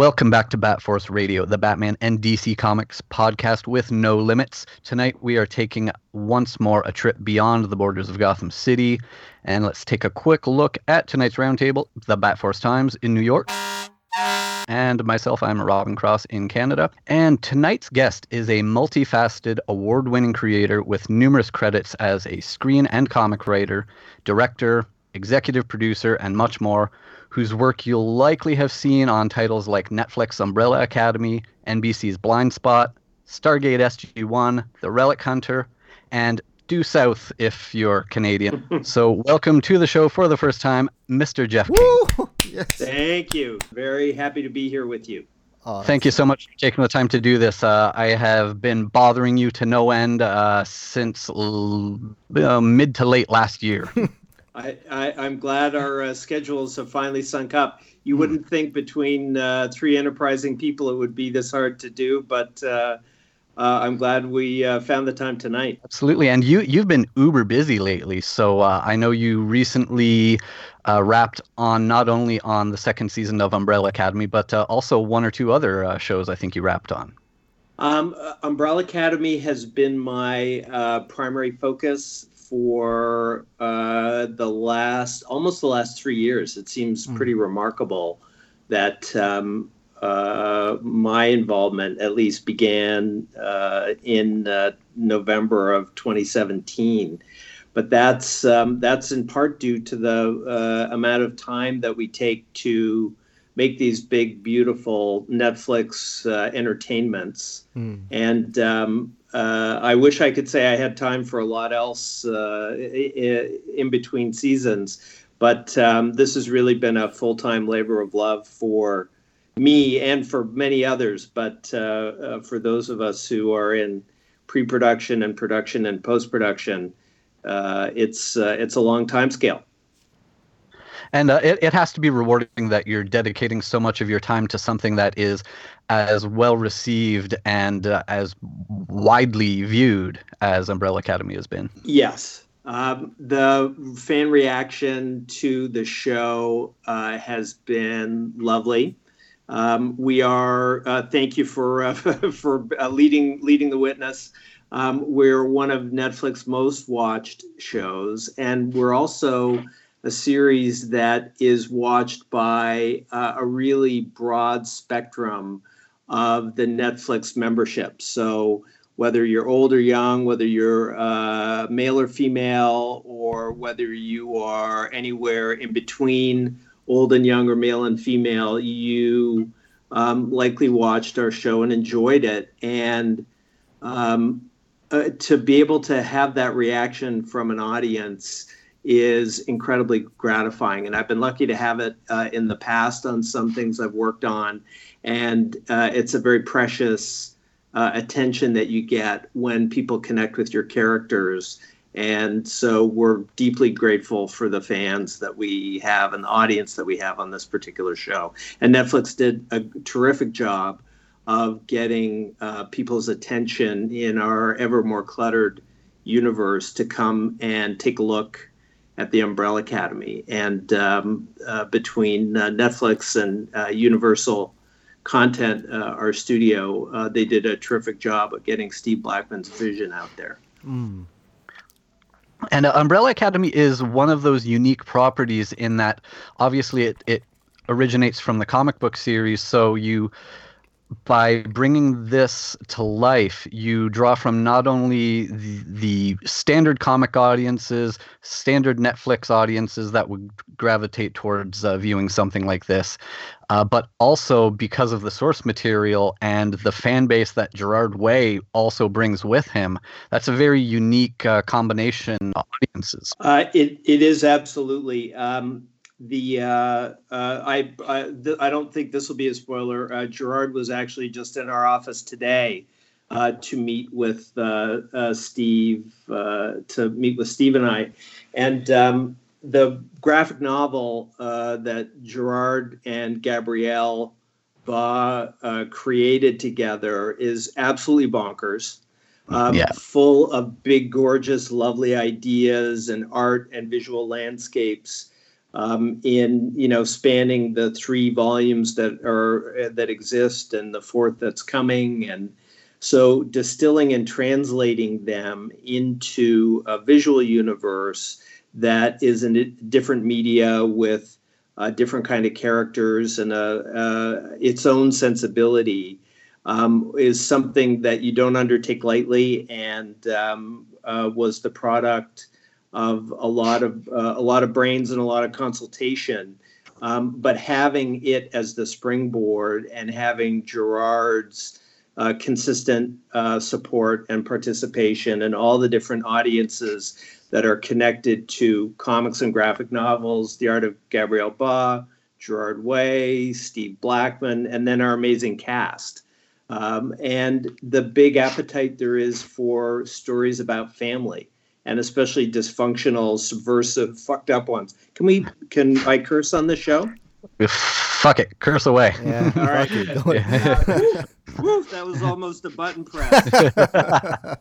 Welcome back to Bat Force Radio, the Batman and DC Comics podcast with no limits. Tonight we are taking once more a trip beyond the borders of Gotham City, and let's take a quick look at tonight's roundtable, the Bat Force Times in New York. And myself, I'm Robin Cross in Canada. And tonight's guest is a multifaceted, award winning creator with numerous credits as a screen and comic writer, director, executive producer, and much more whose work you'll likely have seen on titles like Netflix Umbrella Academy, NBC's Blindspot, Stargate SG1, The Relic Hunter, and Due South if you're Canadian. so, welcome to the show for the first time, Mr. Jeff King. Yes. Thank you. Very happy to be here with you. Oh, Thank you so much for taking the time to do this. Uh, I have been bothering you to no end uh, since l- uh, mid to late last year. I, I, I'm glad our uh, schedules have finally sunk up. You Hmm. wouldn't think between uh, three enterprising people it would be this hard to do, but uh, uh, I'm glad we uh, found the time tonight. Absolutely, and you you've been uber busy lately. So uh, I know you recently uh, wrapped on not only on the second season of Umbrella Academy, but uh, also one or two other uh, shows. I think you wrapped on. Um, Umbrella Academy has been my uh, primary focus for uh, the last almost the last three years. It seems pretty remarkable that um, uh, my involvement at least began uh, in uh, November of 2017. But that's um, that's in part due to the uh, amount of time that we take to make these big, beautiful Netflix uh, entertainments. And um, uh, I wish I could say I had time for a lot else uh, in between seasons, but um, this has really been a full time labor of love for me and for many others. But uh, uh, for those of us who are in pre production and production and post production, uh, it's uh, it's a long time scale. And uh, it, it has to be rewarding that you're dedicating so much of your time to something that is as well received and uh, as widely viewed as Umbrella Academy has been. Yes. Um, the fan reaction to the show uh, has been lovely. Um, we are. Uh, thank you for uh, for uh, leading leading the witness. Um, we're one of Netflix most watched shows, and we're also a series that is watched by uh, a really broad spectrum of the Netflix membership. So whether you're old or young, whether you're uh, male or female, or whether you are anywhere in between old and young or male and female, you um, likely watched our show and enjoyed it. And um, uh, to be able to have that reaction from an audience is incredibly gratifying. And I've been lucky to have it uh, in the past on some things I've worked on. And uh, it's a very precious uh, attention that you get when people connect with your characters. And so we're deeply grateful for the fans that we have and the audience that we have on this particular show. And Netflix did a terrific job of getting uh, people's attention in our ever more cluttered universe to come and take a look at the Umbrella Academy. And um, uh, between uh, Netflix and uh, Universal Content, uh, our studio, uh, they did a terrific job of getting Steve Blackman's vision out there. And uh, Umbrella Academy is one of those unique properties in that obviously it, it originates from the comic book series. So you by bringing this to life, you draw from not only the, the, standard comic audiences, standard Netflix audiences that would gravitate towards uh, viewing something like this, uh, but also because of the source material and the fan base that Gerard Way also brings with him. That's a very unique uh, combination of audiences. Uh, it, it is absolutely. Um, the uh, uh, I I, th- I, don't think this will be a spoiler. Uh, Gerard was actually just in our office today uh, to meet with uh, uh, Steve to meet with Steve and I, and um, the graphic novel that Gerard and Gabriel Ba created together is absolutely bonkers. Um, yeah. Full of big, gorgeous, lovely ideas and art and visual landscapes um, in you know spanning the three volumes that are that exist and the fourth that's coming. And so distilling and translating them into a visual universe that is in a different media with a different kind of characters and a, its own sensibility um, is something that you don't undertake lightly and um, uh, was the product of a lot of uh, a lot of brains and a lot of consultation. Um, but having it as the springboard and having Gerard's uh, consistent uh, support and participation and all the different audiences that are connected to comics and graphic novels, the art of Gabriel Ba, Gerard Way, Steve Blackman, and then our amazing cast. Um, and the big appetite there is for stories about family and especially dysfunctional, subversive, fucked up ones. Can we? Can I curse on the show? Fuck it, curse away. Yeah, all right. Uh, woo, that was almost a button press. uh,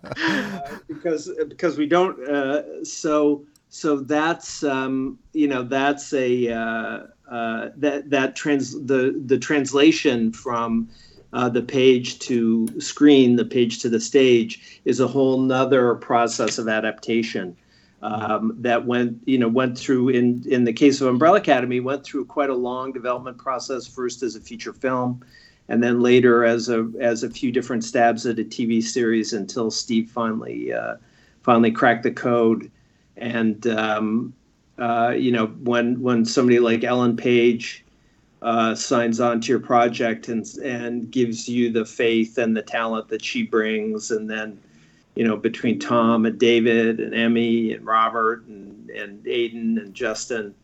because because we don't. Uh, so so that's um, you know that's a uh, uh, that that trans the the translation from uh, the page to screen, the page to the stage, is a whole nother process of adaptation um, that went, you know, went through in in the case of Umbrella Academy, went through quite a long development process. First as a feature film, and then later as a as a few different stabs at a TV series until Steve finally uh, finally cracked the code. And um, uh, you know, when when somebody like Ellen Page uh, signs on to your project and and gives you the faith and the talent that she brings, and then you know between Tom and David and Emmy and Robert and and Aidan and Justin,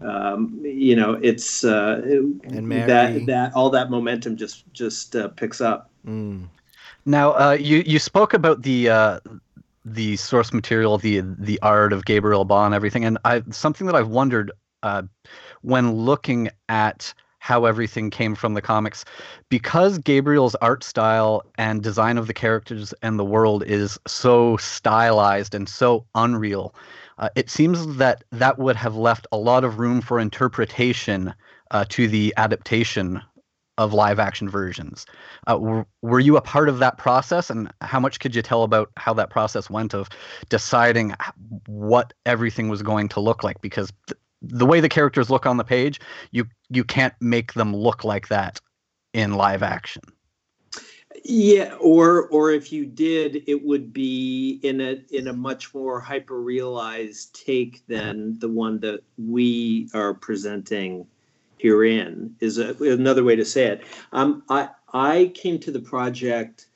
um, you know it's uh, and Mary. that that all that momentum just just uh, picks up. Mm. Now uh, you you spoke about the uh, the source material, the the art of Gabriel Ba, everything, and I something that I've wondered uh, when looking at how everything came from the comics because Gabriel's art style and design of the characters and the world is so stylized and so unreal. Uh, it seems that that would have left a lot of room for interpretation uh, to the adaptation of live action versions. Uh, were, were you a part of that process, and how much could you tell about how that process went of deciding what everything was going to look like? Because th- the way the characters look on the page, you you can't make them look like that in live action. Yeah, or or if you did, it would be in a in a much more hyper realized take than the one that we are presenting herein. Is a, another way to say it. Um, I I came to the project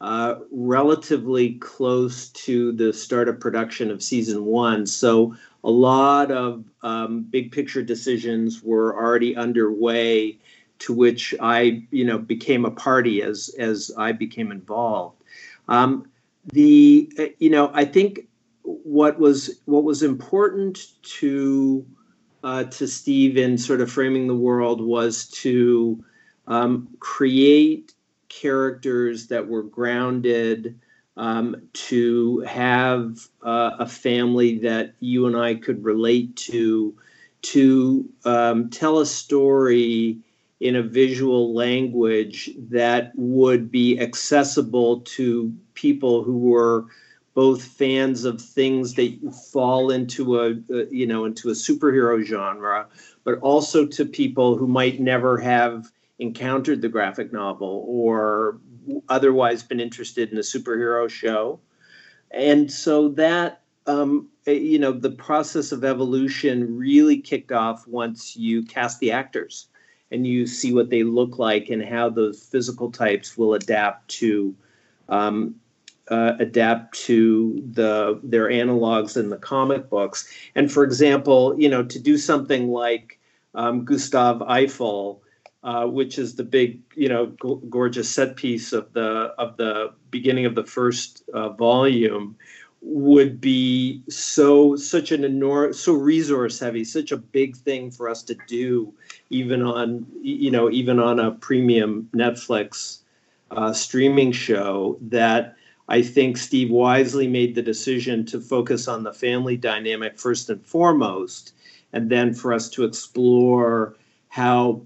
uh, relatively close to the start of production of season one, so a lot of um, big picture decisions were already underway to which I, you know, became a party as as I became involved. Um, the, you know, I think what was what was important to uh, to Steve in sort of framing the world was to um, create characters that were grounded um, to have uh, a family that you and I could relate to, to um, tell a story in a visual language that would be accessible to people who were both fans of things that fall into a, a you know into a superhero genre but also to people who might never have encountered the graphic novel or otherwise been interested in a superhero show. And so that, um, eh, you know, the process of evolution really kicked off once you cast the actors and you see what they look like and how those physical types will adapt to um, uh, adapt to the their analogs in the comic books. And for example, you know, to do something like um, Gustave Eiffel, uh, which is the big, you know, gorgeous set piece of the of the beginning of the first uh, volume, would be so such an enormous, so resource heavy, such a big thing for us to do, even on you know even on a premium Netflix uh, streaming show that I think Steve wisely made the decision to focus on the family dynamic first and foremost, and then for us to explore how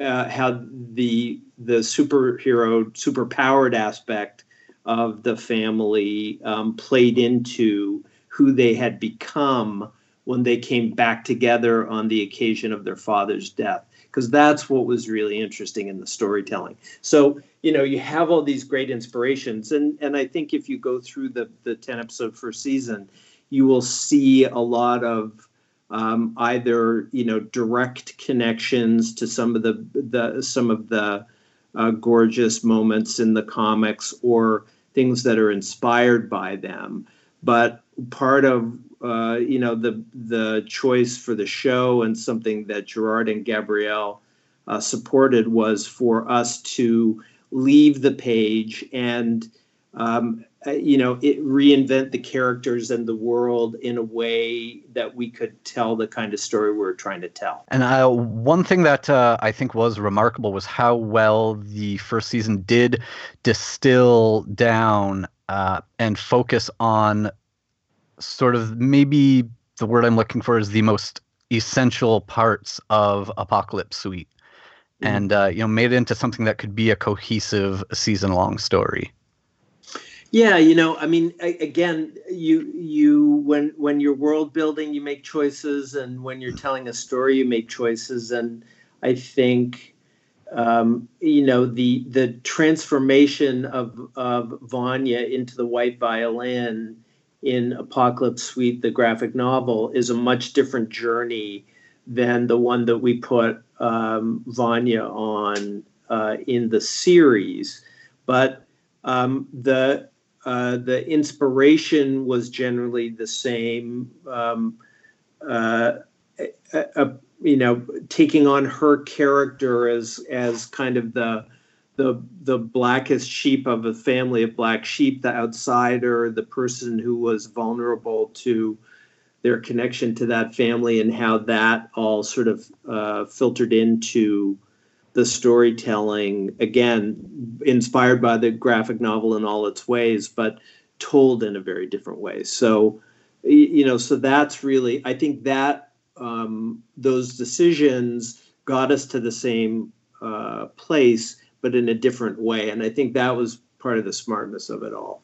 uh, how the the superhero superpowered aspect of the family um, played into who they had become when they came back together on the occasion of their father's death. Because that's what was really interesting in the storytelling. So you know you have all these great inspirations and and i think if you go through the the 10 episode first season you will see a lot of um, either you know direct connections to some of the the some of the uh, gorgeous moments in the comics or things that are inspired by them. But part of uh, you know the the choice for the show and something that Gerard and Gabriel uh, supported was for us to leave the page and um, you know it, reinvent the characters and the world in a way that we could tell the kind of story we are trying to tell. And uh, one thing that uh, I think was remarkable was how well the first season did distill down uh, and focus on sort of maybe the word I'm looking for is the most essential parts of Apocalypse Suite, mm-hmm. and uh, you know made it into something that could be a cohesive season long story. Yeah, you know, I mean, again, you you when when you're world building, you make choices, and when you're telling a story, you make choices, and I think um, you know the the transformation of of Vanya into the white violin in Apocalypse Suite, the graphic novel, is a much different journey than the one that we put um, Vanya on uh, in the series. But um, the uh, the inspiration was generally the same. Um, uh, you know, taking on her character as as kind of the the the blackest sheep of a family of black sheep, the outsider, the person who was vulnerable to their connection to that family, and how that all sort of uh, filtered into the storytelling. Again, inspired by the graphic novel in all its ways, but told in a very different way. So, you know, so that's really I think that um, those decisions got us to the same uh, place but in a different way. And I think that was part of the smartness of it all.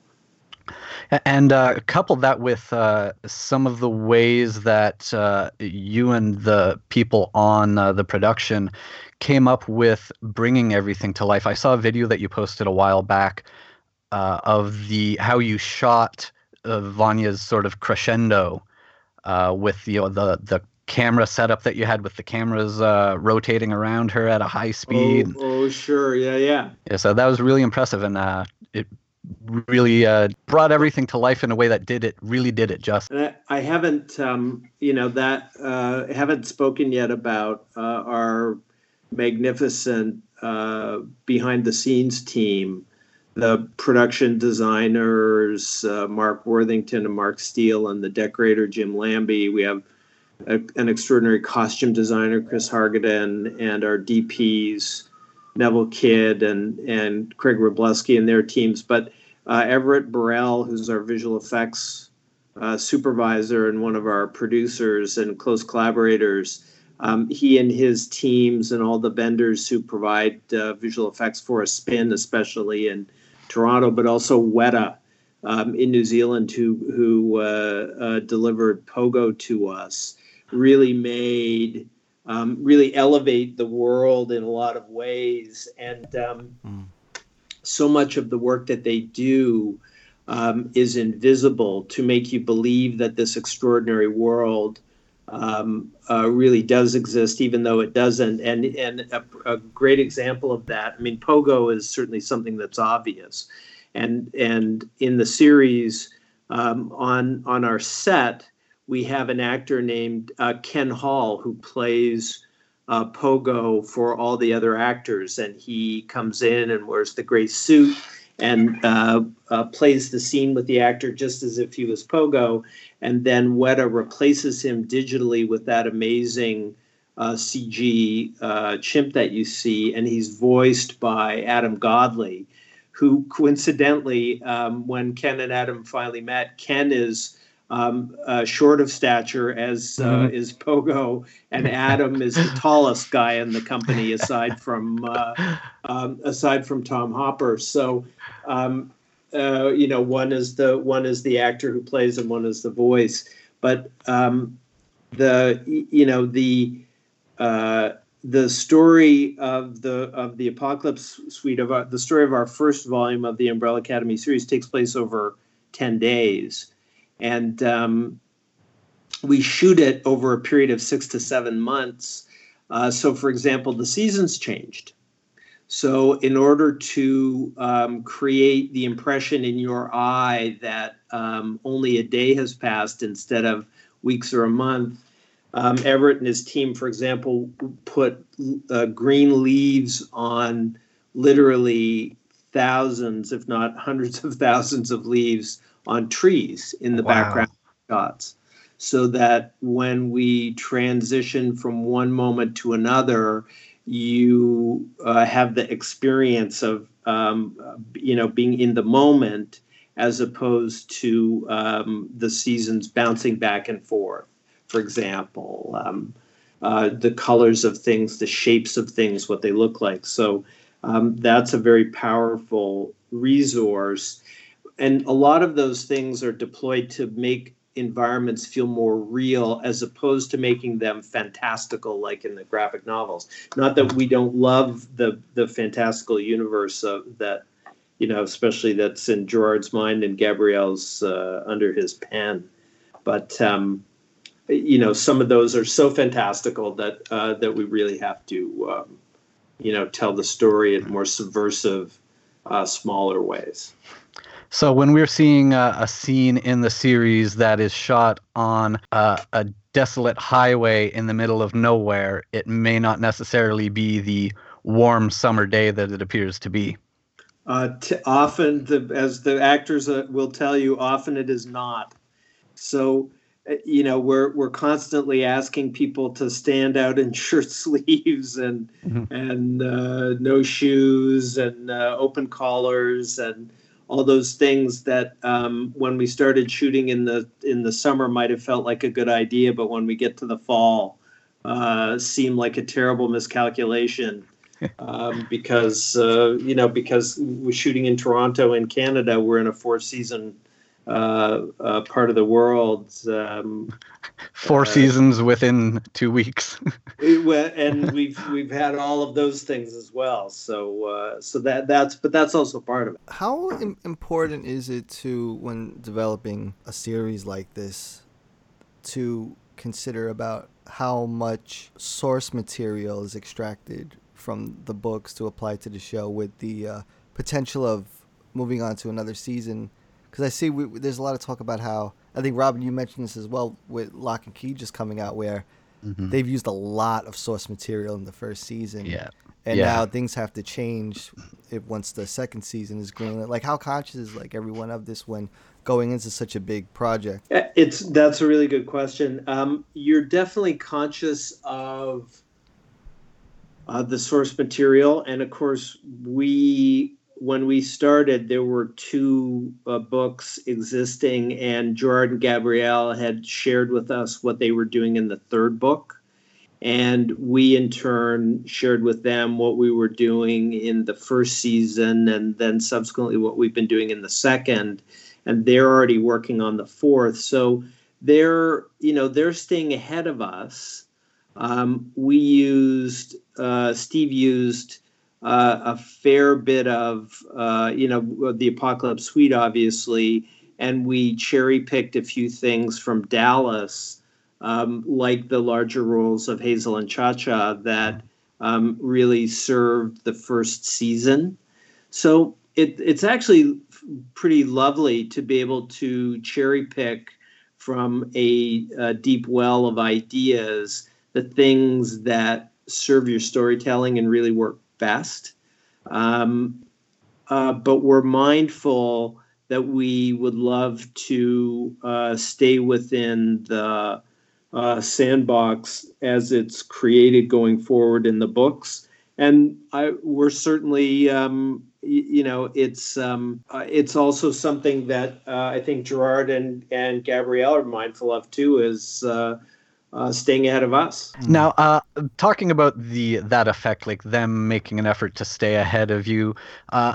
And uh, couple that with uh, some of the ways that uh, you and the people on uh, the production came up with bringing everything to life. I saw a video that you posted a while back uh, of the how you shot uh, Vanya's sort of crescendo with you know, the the camera setup that you had with the cameras uh, rotating around her at a high speed. Oh, oh, sure, yeah, yeah. Yeah, so that was really impressive, and uh, it really uh, brought everything to life in a way that did it really did it just. I, I haven't, um, you know, that uh, haven't spoken yet about uh, our magnificent uh, behind the scenes team. The production designers, Mark Worthington and Mark Steele, and the decorator Jim Lambie. We have a, an extraordinary costume designer, Chris Hargadon, and our DPs, Neville Kidd and and Craig Wrobleski and their teams. But uh, Everett Burrell, who's our visual effects uh, supervisor and one of our producers and close collaborators, um, he and his teams and all the vendors who provide uh, visual effects for a spin, especially in Toronto, but also Weta um, in New Zealand, who who uh, uh, delivered Pogo to us really made um, really elevate the world in a lot of ways. And um, so much of the work that they do um, is invisible to make you believe that this extraordinary world um, uh, really does exist, even though it doesn't. And and a, a, great example of that, I mean, Pogo is certainly something that's obvious, and and in the series um, on on our set, we have an actor named uh, Ken Hall who plays. Uh, Pogo for all the other actors, and he comes in and wears the gray suit and uh, uh, plays the scene with the actor just as if he was Pogo. And then Weta replaces him digitally with that amazing uh, CG uh, chimp that you see, and he's voiced by Adam Godley, who coincidentally, um, when Ken and Adam finally met, Ken is um, uh, short of stature as uh, mm-hmm. is Pogo, and Adam is the tallest guy in the company aside from uh, um, aside from Tom Hopper. So, um, uh, you know, one is the one is the actor who plays, and one is the voice. But um, the you know the uh, the story of the of the Apocalypse Suite of our, the story of our first volume of the Umbrella Academy series takes place over ten days and um, we shoot it over a period of six to seven months. Uh, so, for example, the seasons changed. So, in order to um, create the impression in your eye that um, only a day has passed instead of weeks or a month, um, Everett and his team, for example, put uh, green leaves on literally thousands, if not hundreds of thousands of leaves on trees in the wow. background shots so that when we transition from one moment to another you uh, have the experience of um, you know being in the moment as opposed to um, the seasons bouncing back and forth. For example um, uh, the colors of things the shapes of things what they look like. So um, that's a very powerful resource and a lot of those things are deployed to make environments feel more real as opposed to making them fantastical like in the graphic novels. Not that we don't love the the fantastical universe of that you know especially that's in gerard's mind and gabriel's uh, under his pen. But um, you know some of those are so fantastical that uh, that we really have to um, you know tell the story in more subversive uh, smaller ways so when we're seeing a, a, scene in the series that is shot on a, a desolate highway in the middle of nowhere, it may not necessarily be the warm summer day that it appears to be. Uh, t- often, the, as the actors uh, will tell you, often it is not. So, uh, you know, we're we're constantly asking people to stand out in shirt sleeves and mm-hmm. and uh, no shoes and uh, open collars and all those things that um, when we started shooting in the in the summer might have felt like a good idea, but when we get to the fall, uh, seem like a terrible miscalculation. um, because uh, you know because we're shooting in Toronto in Canada, we're in a four season uh, uh, part of the world. Um, Four uh, seasons within two weeks. and we've we've had all of those things as well. So uh, so that that's but that's also part of it. How important is it to when developing a series like this to consider about how much source material is extracted from the books to apply to the show with the uh, potential of moving on to another season because I see we, there's a lot of talk about how I think Robin, you mentioned this as well with Locke and Key just coming out, where mm-hmm. they've used a lot of source material in the first season. Yeah. And yeah. now things have to change if once the second season is greenlit. Like, how conscious is like everyone of this when going into such a big project? It's that's a really good question. Um, you're definitely conscious of uh, the source material, and of course, we when we started, there were two uh, books existing, and Gerard and Gabriel had shared with us what they were doing in the third book. And we, in turn, shared with them what we were doing in the first season, and then subsequently what we've been doing in the second. And they're already working on the fourth. So they're, you know, they're staying ahead of us um, we used uh, Steve used uh, a fair bit of uh, you know the Apocalypse Suite, obviously, and we cherry picked a few things from Dallas, um, like the larger roles of Hazel and Cha Cha that um, really served the first season. So it, it's actually pretty lovely to be able to cherry pick from a, a deep well of ideas the things that serve your storytelling and really work best. Um, uh, but we're mindful that we would love to uh, stay within the uh, sandbox as it's created going forward in the books. And I, we're certainly, um, y- you know, it's um, uh, it's also something that uh, I think Gerard and and Gabriel are mindful of too. Is uh, staying ahead of us. Now, uh, talking about the that effect, like them making an effort to stay ahead of you, uh,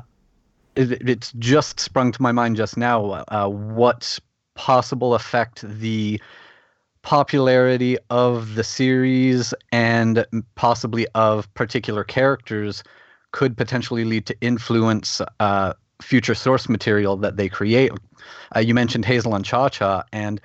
it, it's just sprung to my mind just now. Uh, what possible effect the popularity of the series and possibly of particular characters could potentially lead to influence uh, future source material that they create. Uh, you mentioned Hazel and Cha Cha, and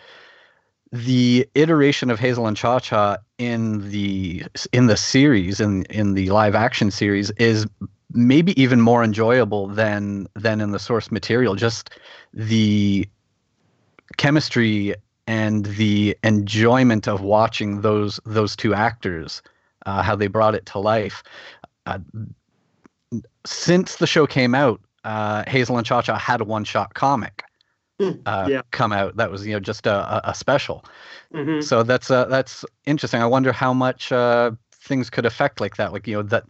the iteration of Hazel and Cha Cha in the in the series in in the live action series is maybe even more enjoyable than than in the source material. Just the chemistry and the enjoyment of watching those those two actors, uh, how they brought it to life. Uh, since the show came out, uh, Hazel and Cha Cha had a one shot comic uh, yeah. come out that was you know just a, a- special. Mhm. So that's uh, that's interesting. I wonder how much uh, things could affect like that. Like you know that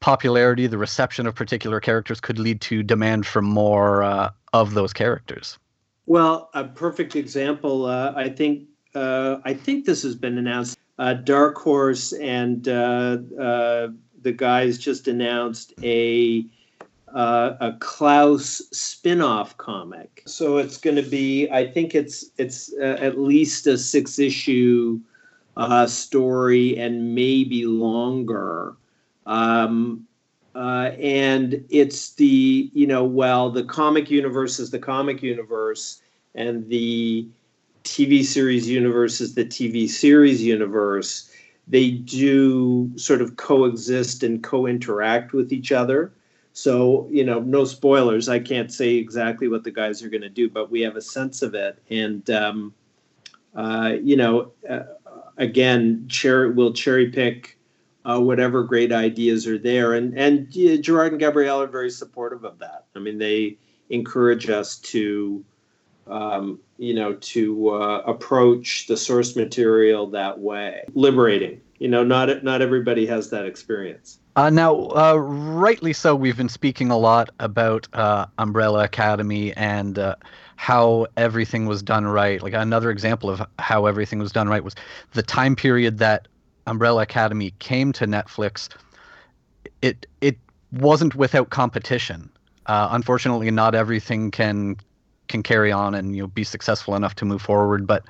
popularity, the reception of particular characters could lead to demand for more uh, of those characters. Well, a perfect example. Uh, I think uh, I think this has been announced. Uh, Dark Horse and uh, uh, the guys just announced a uh, a Klaus spin-off comic. So it's going to be. I think it's it's uh, at least a six issue uh, story and maybe longer. Um, uh, and it's the you know well the comic universe is the comic universe and the tv series universe is the tv series universe they do sort of coexist and co-interact with each other so you know no spoilers i can't say exactly what the guys are going to do but we have a sense of it and um, uh, you know uh, again cherry we'll cherry pick uh, whatever great ideas are there. And and Gerard and Gabriel are very supportive of that. I mean, they encourage us to, um, you know, to uh, approach the source material that way, liberating. You know, not not everybody has that experience. Uh, now, uh, rightly so, we've been speaking a lot about uh, Umbrella Academy and uh, how everything was done right. Like another example of how everything was done right was the time period that Umbrella Academy came to Netflix. It it wasn't without competition. Uh, unfortunately, not everything can can carry on and you know be successful enough to move forward. But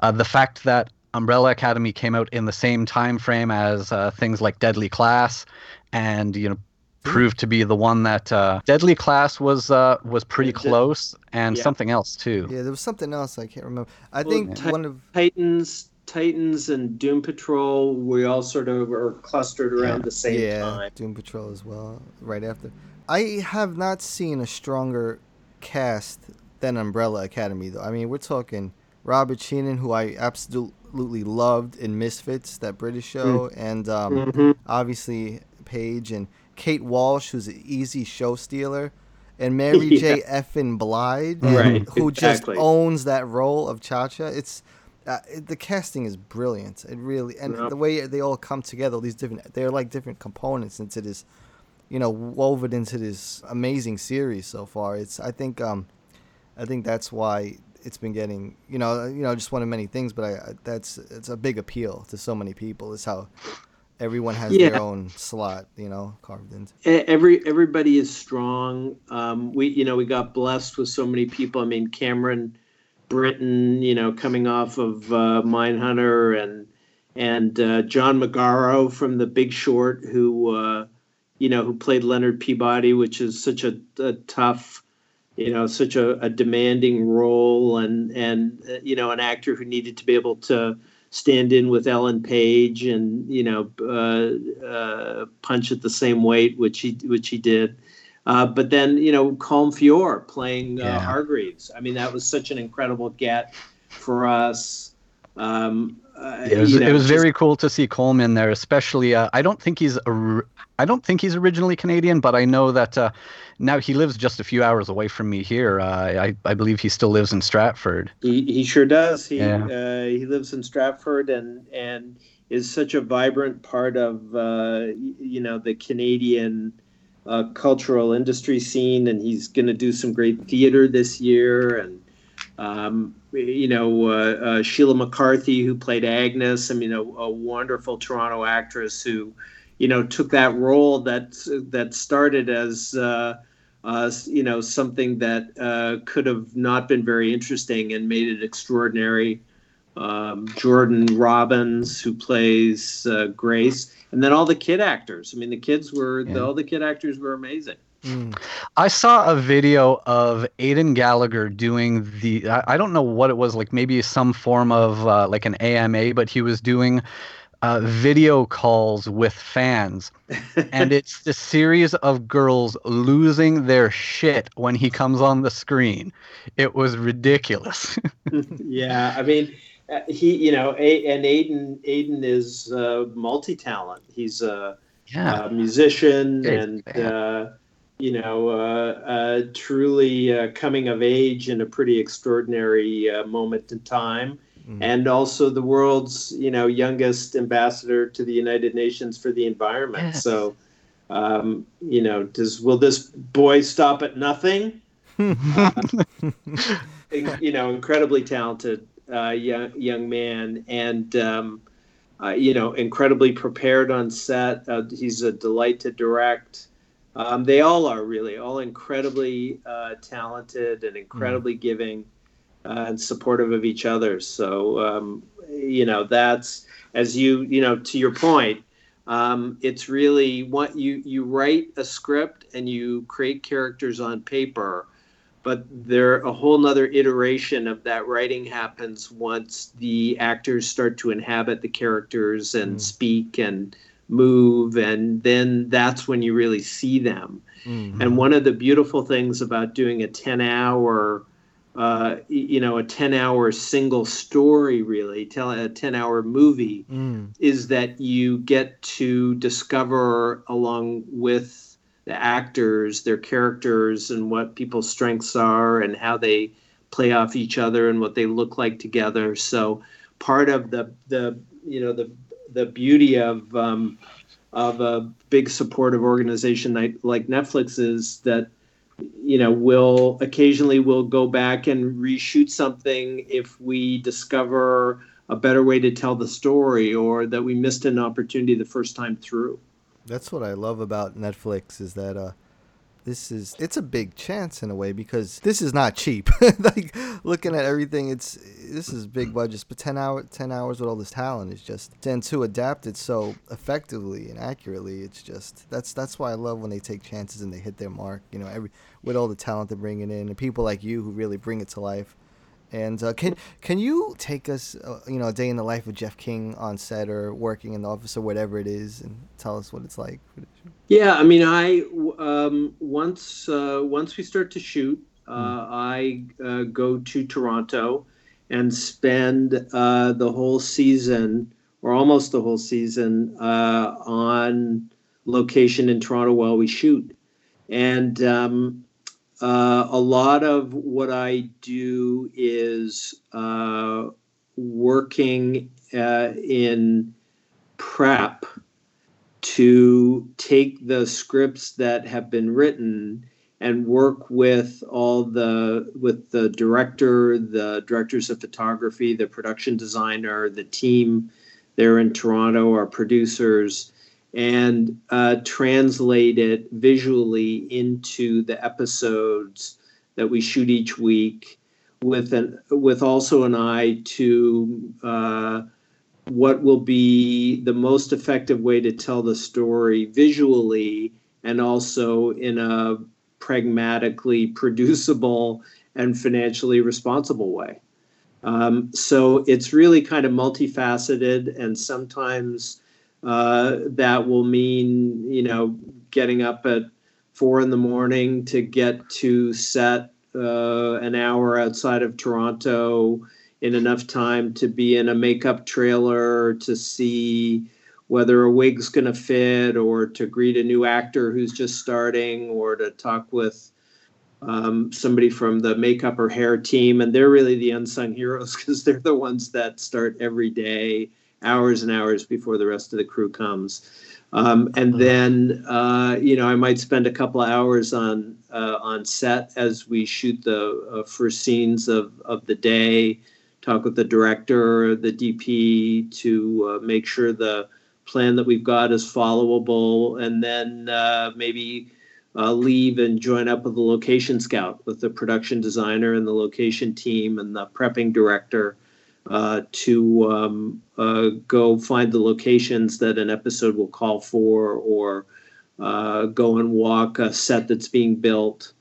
uh, the fact that Umbrella Academy came out in the same time frame as uh, things like Deadly Class, and you know proved to be the one that uh, Deadly Class was uh, was pretty close, and yeah. something else too. Yeah, there was something else I can't remember. I Well, think Ti- one of Titans, Titans, and Doom Patrol. We all sort of are clustered around the same yeah, time. Doom Patrol as well, right after. I have not seen a stronger cast than Umbrella Academy, though. I mean, we're talking Robert Sheehan, who I absolutely loved in Misfits, that British show, and um, Mhm. obviously Page and Kate Walsh, who's an easy show stealer, and Mary Yeah. J. Effin Blige, Right, who just owns that role of Cha Cha. It's uh, it, the casting is brilliant. It really and Yep. the way they all come together, all these different they're like different components into this, you know, woven into this amazing series so far. It's I think um, I think that's why it's been getting you know you know just one of many things, but I I- that's it's a big appeal to so many people. Is how everyone has Yeah. their own slot, you know, carved into. Every everybody is strong. Um, we you know we got blessed with so many people. I mean Cameron Britton, you know, coming off of uh, Mindhunter and and uh, John Magaro from The Big Short, who uh, you know who played Leonard Peabody, which is such a, a tough, you know, such a, a demanding role, and and uh, you know an actor who needed to be able to stand in with Ellen Page and you know uh, uh, punch at the same weight, which he which he did. Uh, but then you know Colm Feore playing uh, Yeah. Hargreaves. I mean that was such an incredible get for us. Um, uh, It was, you know, it was just- very cool to see Coleman there, especially. Uh, I don't think he's a, I don't think he's originally Canadian, but I know that uh, now he lives just a few hours away from me here. Uh, I I believe he still lives in Stratford. He, he sure does. He Yeah. uh, he lives in Stratford and and is such a vibrant part of uh, you know the Canadian uh, cultural industry scene, and he's going to do some great theater this year. And um, you know uh, uh, Sheila McCarthy, who played Agnes. I mean, a, a wonderful Toronto actress who you know took that role that that started as uh, uh, you know something that uh, could have not been very interesting and made it extraordinary. Um, Jordan Robbins, who plays uh, Grace, and then all the kid actors. I mean, the kids were Yeah. all the kid actors were amazing. Mm. I saw a video of Aidan Gallagher doing the. I, I don't know what it was like. Maybe some form of uh, like an AMA, but he was doing uh, video calls with fans, and it's the series of girls losing their shit when he comes on the screen. It was ridiculous. yeah, I mean, uh, he, you know, a, and Aidan, Aidan is uh, multi-talent. He's a, yeah. a musician and, uh, you know, uh, uh, truly uh, coming of age in a pretty extraordinary uh, moment in time. Mm. And also the world's, you know, youngest ambassador to the United Nations for the environment. Yes. So, um, you know, does will this boy stop at nothing? in- you know, incredibly talented uh, young young man, and um, uh, you know, incredibly prepared on set. Uh, he's a delight to direct. Um, they all are really all incredibly uh, talented and incredibly giving uh, and supportive of each other. So um, you know, that's as you you know to your point. Um, it's really what you you write a script and you create characters on paper but there a whole nother iteration of that writing happens once the actors start to inhabit the characters and Mm. speak and move and then that's when you really see them Mm. and one of the beautiful things about doing a 10 hour uh, you know a 10 hour single story really tell a 10 hour movie Mm. is that you get to discover along with the actors their characters and what people's strengths are and how they play off each other and what they look like together so part of the the you know the the beauty of um, of a big supportive organization like, Netflix is that you know we'll occasionally we'll go back and reshoot something if we discover a better way to tell the story or that we missed an opportunity the first time through. That's what I love about Netflix is that uh this is it's a big chance in a way because this is not cheap. like looking at everything it's this is big mm. budgets, but 10 hour 10 hours with all this talent is just and to adapt it so effectively and accurately, it's just that's that's why I love when they take chances and they hit their mark, you know, every with all the talent they're bringing in and people like you who really bring it to life. And uh, can can you take us, uh, you know, a day in the life of Jeff King on set or working in the office or whatever it is, and tell us what it's like? Yeah, I mean, I um, once uh, once we start to shoot, uh, I uh, go to Toronto and spend uh, the whole season, or almost the whole season, uh, on location in Toronto while we shoot. And um, uh, a lot of what I do is uh, working uh, in prep to take the scripts that have been written and work with all the with the director the directors of photography the production designer the team there in toronto our producers and uh, translate it visually into the episodes that we shoot each week with an with also an eye to uh, what will be the most effective way to tell the story visually and also in a pragmatically producible and financially responsible way. Um, so it's really kind of multifaceted, and sometimes uh, that will mean, you know, getting up at four in the morning to get to set uh, an hour outside of Toronto in enough time to be in a makeup trailer to see whether a wig's going to fit or to greet a new actor who's just starting or to talk with um, somebody from the makeup or hair team. And they're really the unsung heroes because they're the ones that start every day, hours and hours before the rest of the crew comes. Um, and then, uh, you know, I might spend a couple hours on uh, on set as we shoot the uh, first scenes of, of the day, talk with the director, the DP to uh, make sure the plan that we've got is followable, and then uh, maybe uh, leave and join up with the location scout, with the production designer and the location team and the prepping director uh, to um, uh, go find the locations that an episode will call for or uh, go and walk a set that's being built.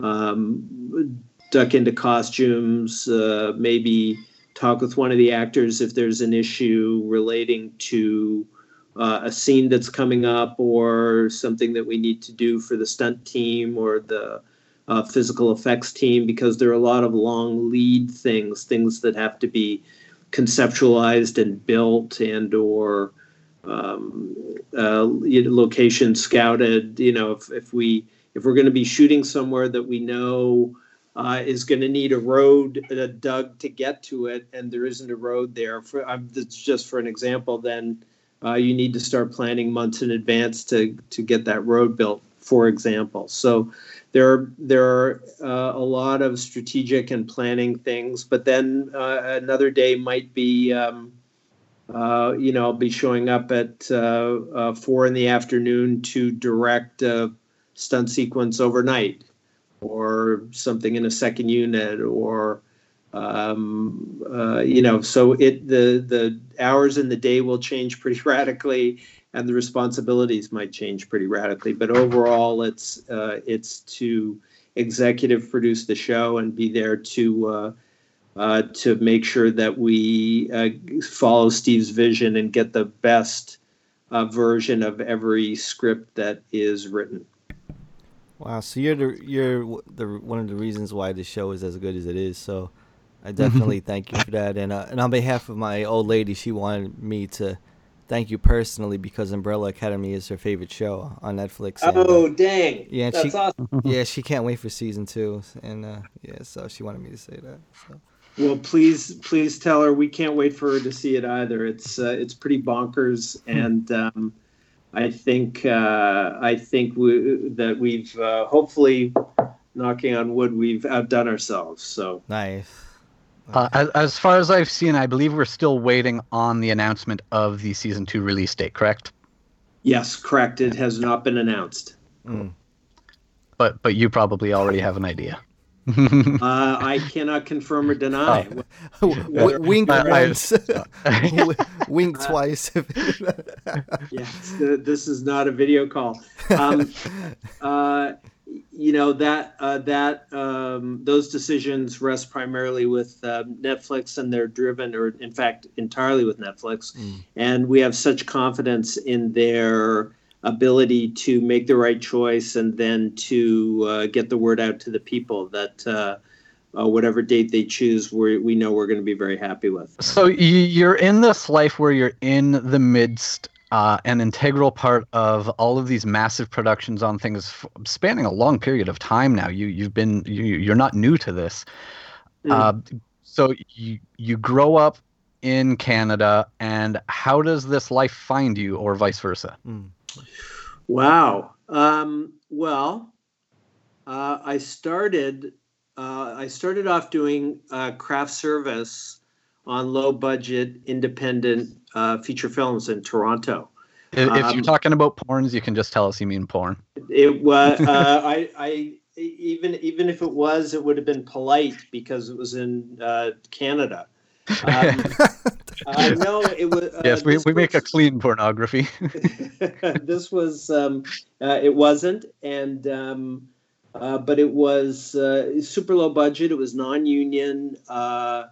Um, duck into costumes, uh, maybe talk with one of the actors if there's an issue relating to uh, a scene that's coming up or something that we need to do for the stunt team or the uh, physical effects team because there are a lot of long lead things things that have to be conceptualized and built and or um, uh, location scouted you know if, if we if we're going to be shooting somewhere that we know uh, is going to need a road uh, dug to get to it and there isn't a road there for that's just for an example then uh, you need to start planning months in advance to to get that road built, for example. So there are, there are uh, a lot of strategic and planning things, but then uh, another day might be. Um, uh, you know, I'll be showing up at uh, four in the afternoon to direct a stunt sequence overnight, or something in a second unit, or um, uh, you know, so it the the hours in the day will change pretty radically, and the responsibilities might change pretty radically. But overall, it's uh, it's to executive produce the show and be there to uh, uh, to make sure that we uh, follow Steve's vision and get the best uh, version of every script that is written. Wow, so you're the you're the one of the reasons why the show is as good as it is. So I definitely thank you for that, and uh, and on behalf of my old lady, she wanted me to thank you personally because Umbrella Academy is her favorite show on Netflix. And, oh uh, dang! Yeah, that's she, awesome. Yeah, she can't wait for season two, and uh, yeah, so she wanted me to say that. So. Well, please, please tell her we can't wait for her to see it either. It's uh, it's pretty bonkers, hmm. and um, I think uh, I think we, that we've uh, hopefully, knocking on wood, we've outdone ourselves. So nice. Uh, as, as far as I've seen, I believe we're still waiting on the announcement of the season two release date. Correct? Yes, correct. It has not been announced. Mm. But but you probably already have an idea. uh, I cannot confirm or deny. Oh. wink once, wink twice. yes, this is not a video call. Um, uh, you know that uh, that um, those decisions rest primarily with uh, Netflix, and they're driven, or in fact, entirely with Netflix. Mm. And we have such confidence in their ability to make the right choice and then to uh, get the word out to the people that uh, uh, whatever date they choose, we we know we're going to be very happy with. So you're in this life where you're in the midst uh, an integral part of all of these massive productions on things f- spanning a long period of time now. You you've been you you're not new to this. Mm. Uh, so you you grow up in Canada, and how does this life find you, or vice versa? Mm. Wow. Um, well, uh, I started uh, I started off doing uh, craft service on low budget independent uh, feature films in Toronto. If, um, you're talking about porns, you can just tell us you mean porn. It was uh, I, I even even if it was, it would have been polite because it was in uh, Canada. Um, uh, no, it was. Uh, yes, we, this we make a clean pornography. this was um, uh, it wasn't and um, uh, but it was uh, super low budget it was non-union uh,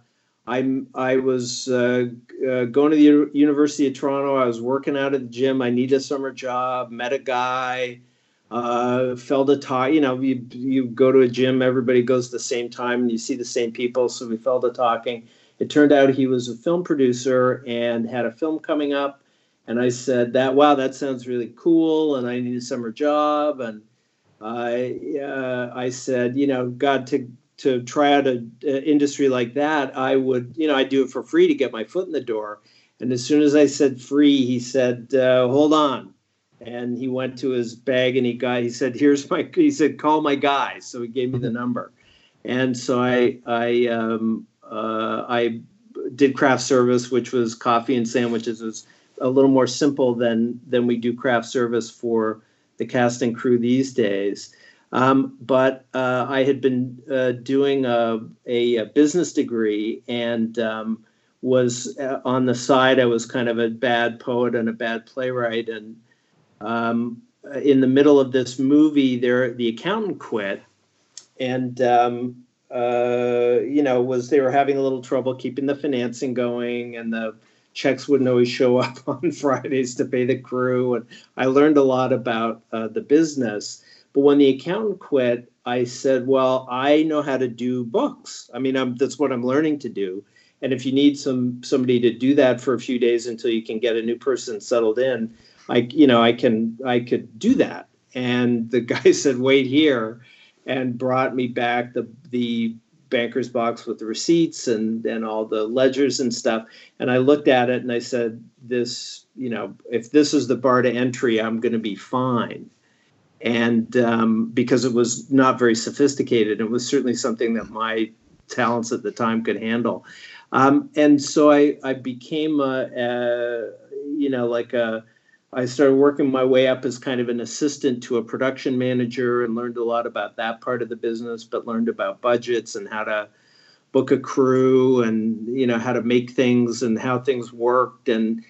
i'm i was uh, uh, going to the U- university of toronto. I was working out at the gym. I needed a summer job. Met a guy uh, fell to talk you know you, you go to a gym everybody goes the same time and you see the same people. So we fell to talking. It turned out he was a film producer and had a film coming up. And I said that wow that sounds really cool and I need a summer job. And I uh, I said you know God to to try out an industry like that I would you know I'd do it for free to get my foot in the door. And as soon as I said free he said uh, hold on. And he went to his bag and he got he said here's my he said call my guy so he gave me the number. And so I I um, uh, I did craft service which was coffee and sandwiches. It was a little more simple than than we do craft service for the cast and crew these days. Um, but uh, I had been uh, doing a, a, a business degree and um, was uh, on the side. I was kind of a bad poet and a bad playwright. And um, in the middle of this movie, there the accountant quit, and um, uh, you know was they were having a little trouble keeping the financing going and the checks wouldn't always show up on Fridays to pay the crew. And I learned a lot about uh, the business. But when the accountant quit, I said, "Well, I know how to do books. I mean, I'm, that's what I'm learning to do. And if you need some somebody to do that for a few days until you can get a new person settled in, I, you know, I can I could do that." And the guy said, "Wait here," and brought me back the the banker's box with the receipts and and all the ledgers and stuff and i looked at it and i said this you know if this is the bar to entry i'm going to be fine and um, because it was not very sophisticated it was certainly something that my talents at the time could handle. Um, and so i i became a, a you know like a I started working my way up as kind of an assistant to a production manager and learned a lot about that part of the business, but learned about budgets and how to book a crew and you know how to make things and how things worked. And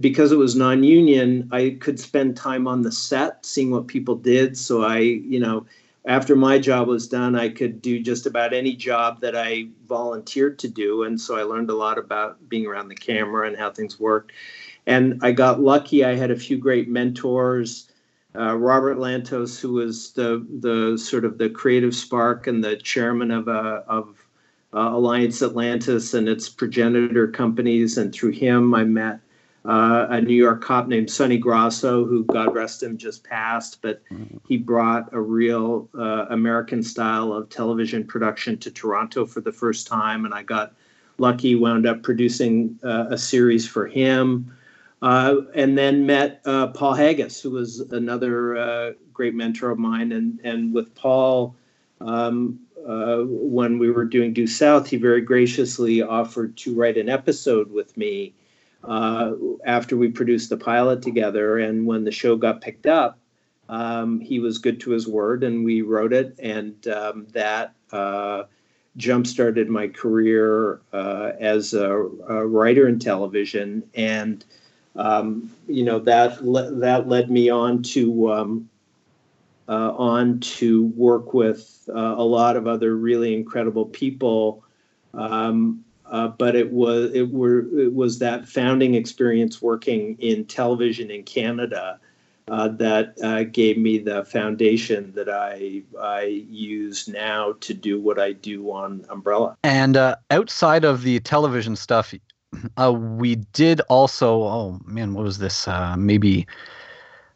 because it was non-union i could spend time on the set seeing what people did so i you know after my job was done i could do just about any job that i volunteered to do and so i learned a lot about being around the camera and how things worked and I got lucky. I had a few great mentors. Uh, Robert Lantos, who was the the sort of the creative spark and the chairman of uh, of uh, Alliance Atlantis and its progenitor companies, and through him I met uh, a New York cop named Sonny Grosso, who God rest him just passed, but he brought a real uh, American style of television production to Toronto for the first time, and I got lucky. Wound up producing uh, a series for him. Uh, and then met uh, Paul Haggis, who was another uh, great mentor of mine. And, and with Paul, um, uh, when we were doing Due South, he very graciously offered to write an episode with me uh, after we produced the pilot together. And when the show got picked up, um, he was good to his word, and we wrote it. And um, that uh, jump started my career as a, a writer in television. And um, you know that le- that led me on to um, uh, on to work with uh, a lot of other really incredible people. Um, uh, but it was it were it was that founding experience working in television in Canada uh, that uh, gave me the foundation that I I use now to do what I do on Umbrella. And uh, outside of the television stuff, uh, we did also. Oh man, what was this? Maybe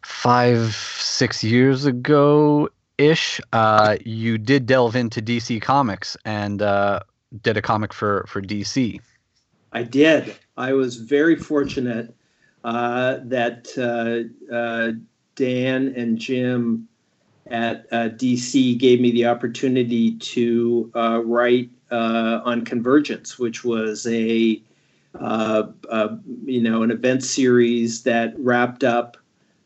five, six years ago ish. You did delve into DC Comics and did a comic for for DC. I did. I was very fortunate uh, that uh, uh, Dan and Jim at uh, DC gave me the opportunity to uh, write uh, on Convergence, which was a you know an event series that wrapped up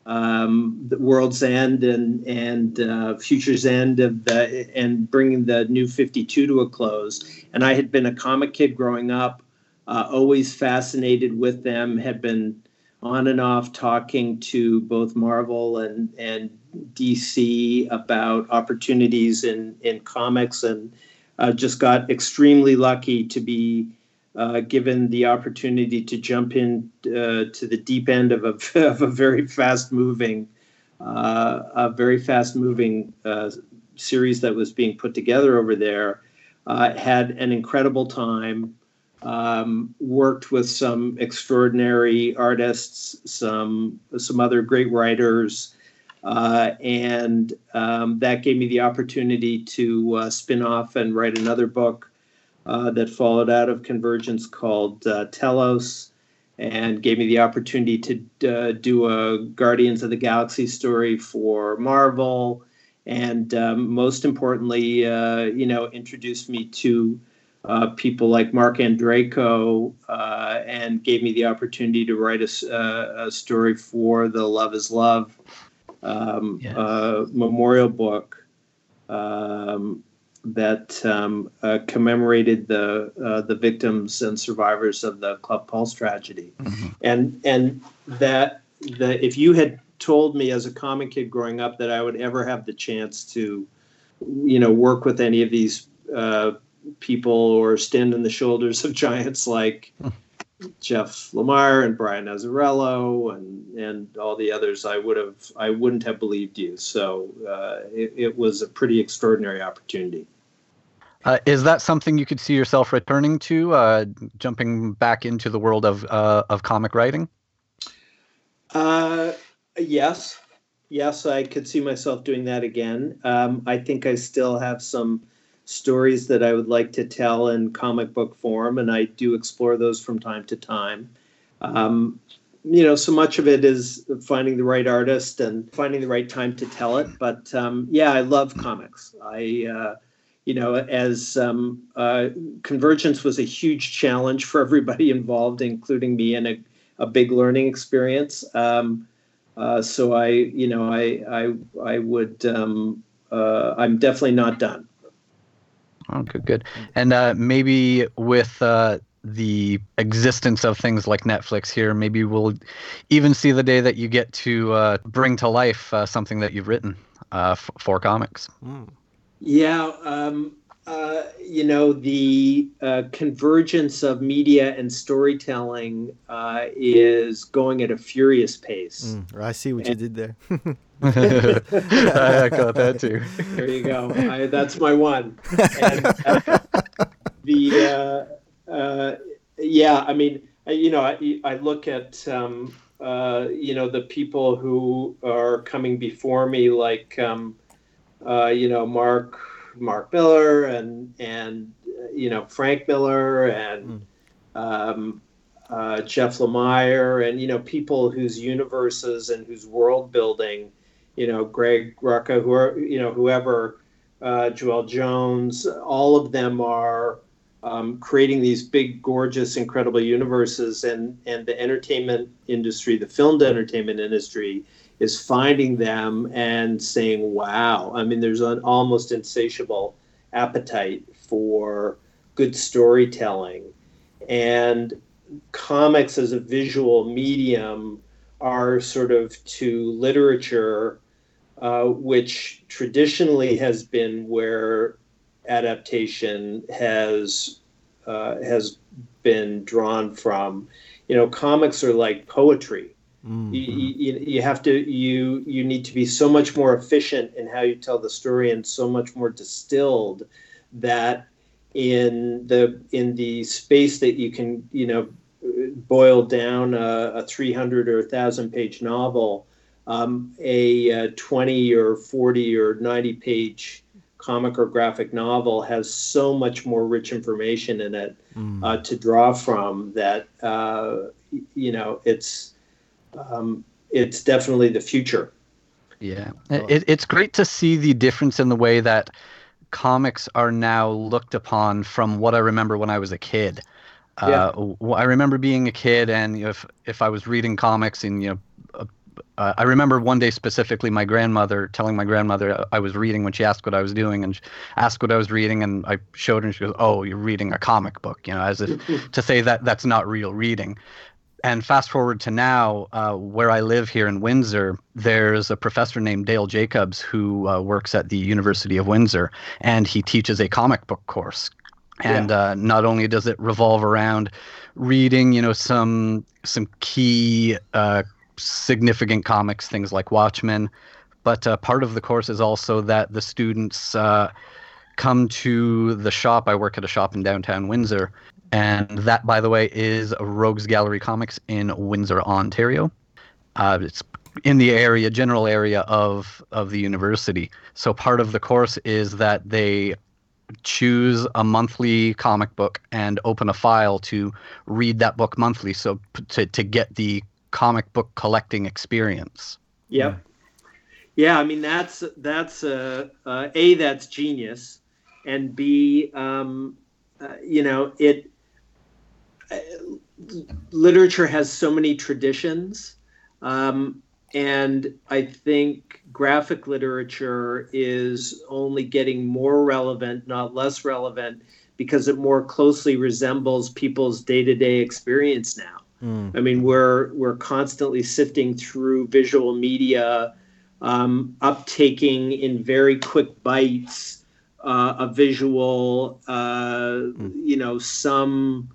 um, the World's End and and uh, Future's End of the and bringing the New Fifty Two to a close. And I had been a comic kid growing up uh, always fascinated with them, had been on and off talking to both Marvel and, and DC about opportunities in, in comics, and uh, just got extremely lucky to be uh, given the opportunity to jump in uh, to the deep end of a, of a very fast moving, uh, a very fast moving uh, series that was being put together over there. Uh, had an incredible time. Um, worked with some extraordinary artists, some some other great writers, uh, and um, that gave me the opportunity to spin off and write another book uh, that followed out of Convergence called uh, Telos, and gave me the opportunity to uh, do a Guardians of the Galaxy story for Marvel, and um, most importantly, uh, you know, introduced me to uh, people like Marc Andreyko uh, and gave me the opportunity to write a, uh, a story for the Love is Love um, Yes. uh, memorial book um, that um, uh, commemorated the uh, the victims and survivors of the Club Pulse tragedy, and and that the if you had told me as a comic kid growing up that I would ever have the chance to, you know, work with any of these uh, people or stand on the shoulders of giants like Jeff Lemire and Brian Azzarello and and all the others, I would have I wouldn't have believed you. So uh, it, it was a pretty extraordinary opportunity. Uh, is that something you could see yourself returning to, uh, jumping back into the world of uh, of comic writing? Uh, yes, yes, I could see myself doing that again. Um, I think I still have some stories that I would like to tell in comic book form, and I do explore those from time to time. Um, you know, so much of it is finding the right artist and finding the right time to tell it. But um, yeah, I love comics. I, uh, you know, as um, uh, Convergence was a huge challenge for everybody involved, including me, and a, a big learning experience. Um, uh, so I, you know, I, I, I would, um, uh, I'm definitely not done. Oh, good, good. And uh, maybe with uh, the existence of things like Netflix here, maybe we'll even see the day that you get to uh, bring to life uh, something that you've written uh, f- for comics. Yeah, um, uh, you know, the uh, convergence of media and storytelling uh, is going at a furious pace. Mm, I see what you did there. I got that too. There you go. I, that's my one. And, uh, the uh, uh, yeah, I mean, you know, I, I look at um, uh, you know the people who are coming before me, like um, uh, you know Mark Mark Millar and and you know Frank Miller and um, uh, Jeff Lemire and you know people whose universes and whose world building, you know Greg Rucka, who are you know whoever, uh, Joelle Jones, all of them are um, creating these big, gorgeous, incredible universes, and and the entertainment industry, the filmed entertainment industry, is finding them and saying, "Wow!" I mean, there's an almost insatiable appetite for good storytelling, and comics as a visual medium are sort of to literature, uh, which traditionally has been where adaptation has uh, has been drawn from. You know, comics are like poetry. You, you, you have to you you need to be so much more efficient in how you tell the story and so much more distilled that in the in the space that you can you know boil down a, a 300 or 1000 page novel um, a, uh 20 or 40 or 90 page comic or graphic novel has so much more rich information in it uh, to draw from that uh, you know it's um, it's definitely the future Yeah, it, it's great to see the difference in the way that comics are now looked upon from what I remember when I was a kid. Uh, w- I remember being a kid, and you know, if if I was reading comics, and you know, a, uh, I remember one day specifically my grandmother telling my grandmother I was reading when she asked what I was doing and asked what I was reading and I showed her and she goes, "Oh, you're reading a comic book," you know, as if to say that that's not real reading. And fast forward to now, uh, where I live here in Windsor, there's a professor named Dale Jacobs who uh, works at the University of Windsor, and he teaches a comic book course. And Yeah. uh, not only does it revolve around reading, you know, some some key uh, significant comics, things like Watchmen, but uh, part of the course is also that the students uh, come to the shop. I work at a shop in downtown Windsor, and that, by the way, is Rogues Gallery Comics in Windsor, Ontario. Uh, it's in the area, general area of of the university. So part of the course is that they choose a monthly comic book and open a file to read that book monthly. So p- to to get the comic book collecting experience. Yep. Yeah, I mean that's that's uh, uh, a that's genius, and b um, uh, you know it. Literature has so many traditions, um, and I think graphic literature is only getting more relevant, not less relevant, because it more closely resembles people's day-to-day experience now. I mean, we're we're constantly sifting through visual media, um, uptaking in very quick bites uh, a visual, uh, you know, some,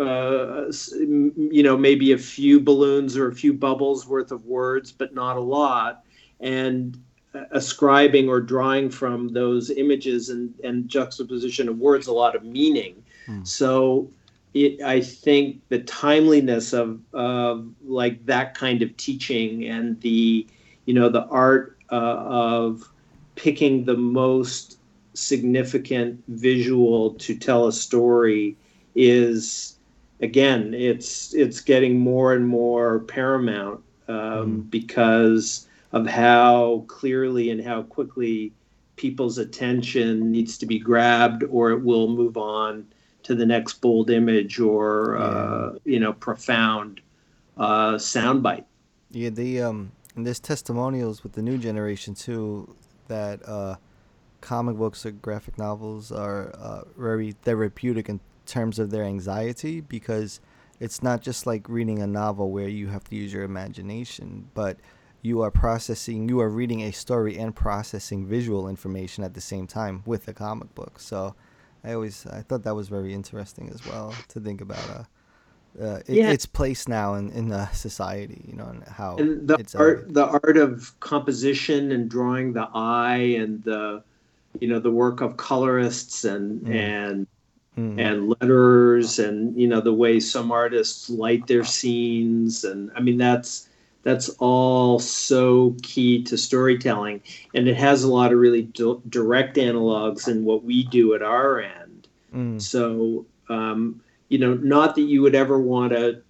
uh, you know, maybe a few balloons or a few bubbles worth of words, but not a lot, and uh, ascribing or drawing from those images and, and juxtaposition of words a lot of meaning. So it, I think the timeliness of, of like that kind of teaching and the, you know, the art uh, of picking the most significant visual to tell a story is, again, it's it's getting more and more paramount um, because of how clearly and how quickly people's attention needs to be grabbed, or it will move on to the next bold image or uh, you know profound uh, soundbite. Yeah, the um, and there's testimonials with the new generation too that uh, comic books or graphic novels are uh, very therapeutic in terms of their anxiety because it's not just like reading a novel where you have to use your imagination, but you are processing, you are reading a story and processing visual information at the same time with a comic book. So I always I thought that was very interesting as well to think about uh, uh, it, Yeah. its place now in in uh, society, you know, and how and the it's art the art of composition and drawing the eye and the you know the work of colorists and Mm. and Mm. and letters and you know the way some artists light their scenes and i mean that's that's all so key to storytelling and it has a lot of really di- direct analogs in what we do at our end Mm. so um, you know not that you would ever want to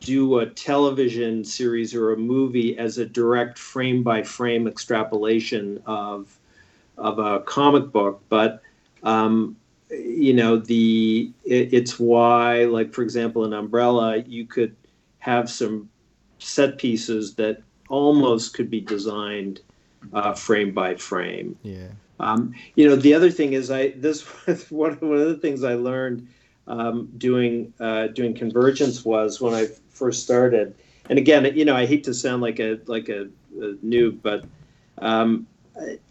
do a television series or a movie as a direct frame by frame extrapolation of of a comic book, but um, you know the it, it's why like for example in Umbrella you could have some set pieces that almost could be designed uh, frame by frame. Yeah. Um, you know, the other thing is, I this was one one of the things I learned um, doing uh, doing convergence was when I first started. And again, you know, I hate to sound like a like a, a noob, but um,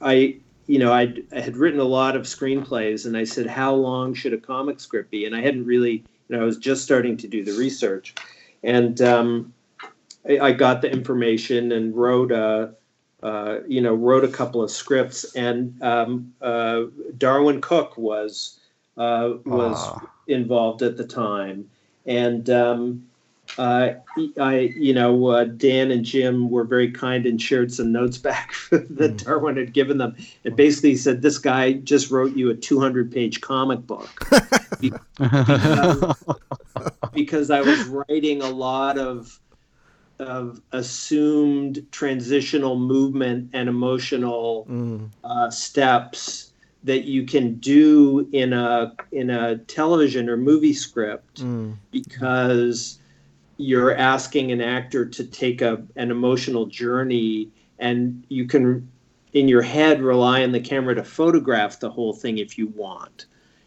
I you know I I had written a lot of screenplays, and I said, how long should a comic script be? And I hadn't really, you know, I was just starting to do the research, and um, I, I got the information and wrote a uh, you know, wrote a couple of scripts, and um, uh, Darwyn Cooke was uh, was Ah. involved at the time, and um, uh, I, you know, uh, Dan and Jim were very kind and shared some notes back that Darwyn had given them, and basically said, "This guy just wrote you a 200-page comic book." because, because I was writing a lot of of assumed transitional movement and emotional Mm. uh, steps that you can do in a in a television or movie script Mm. because you're asking an actor to take a an emotional journey, and you can in your head rely on the camera to photograph the whole thing if you want.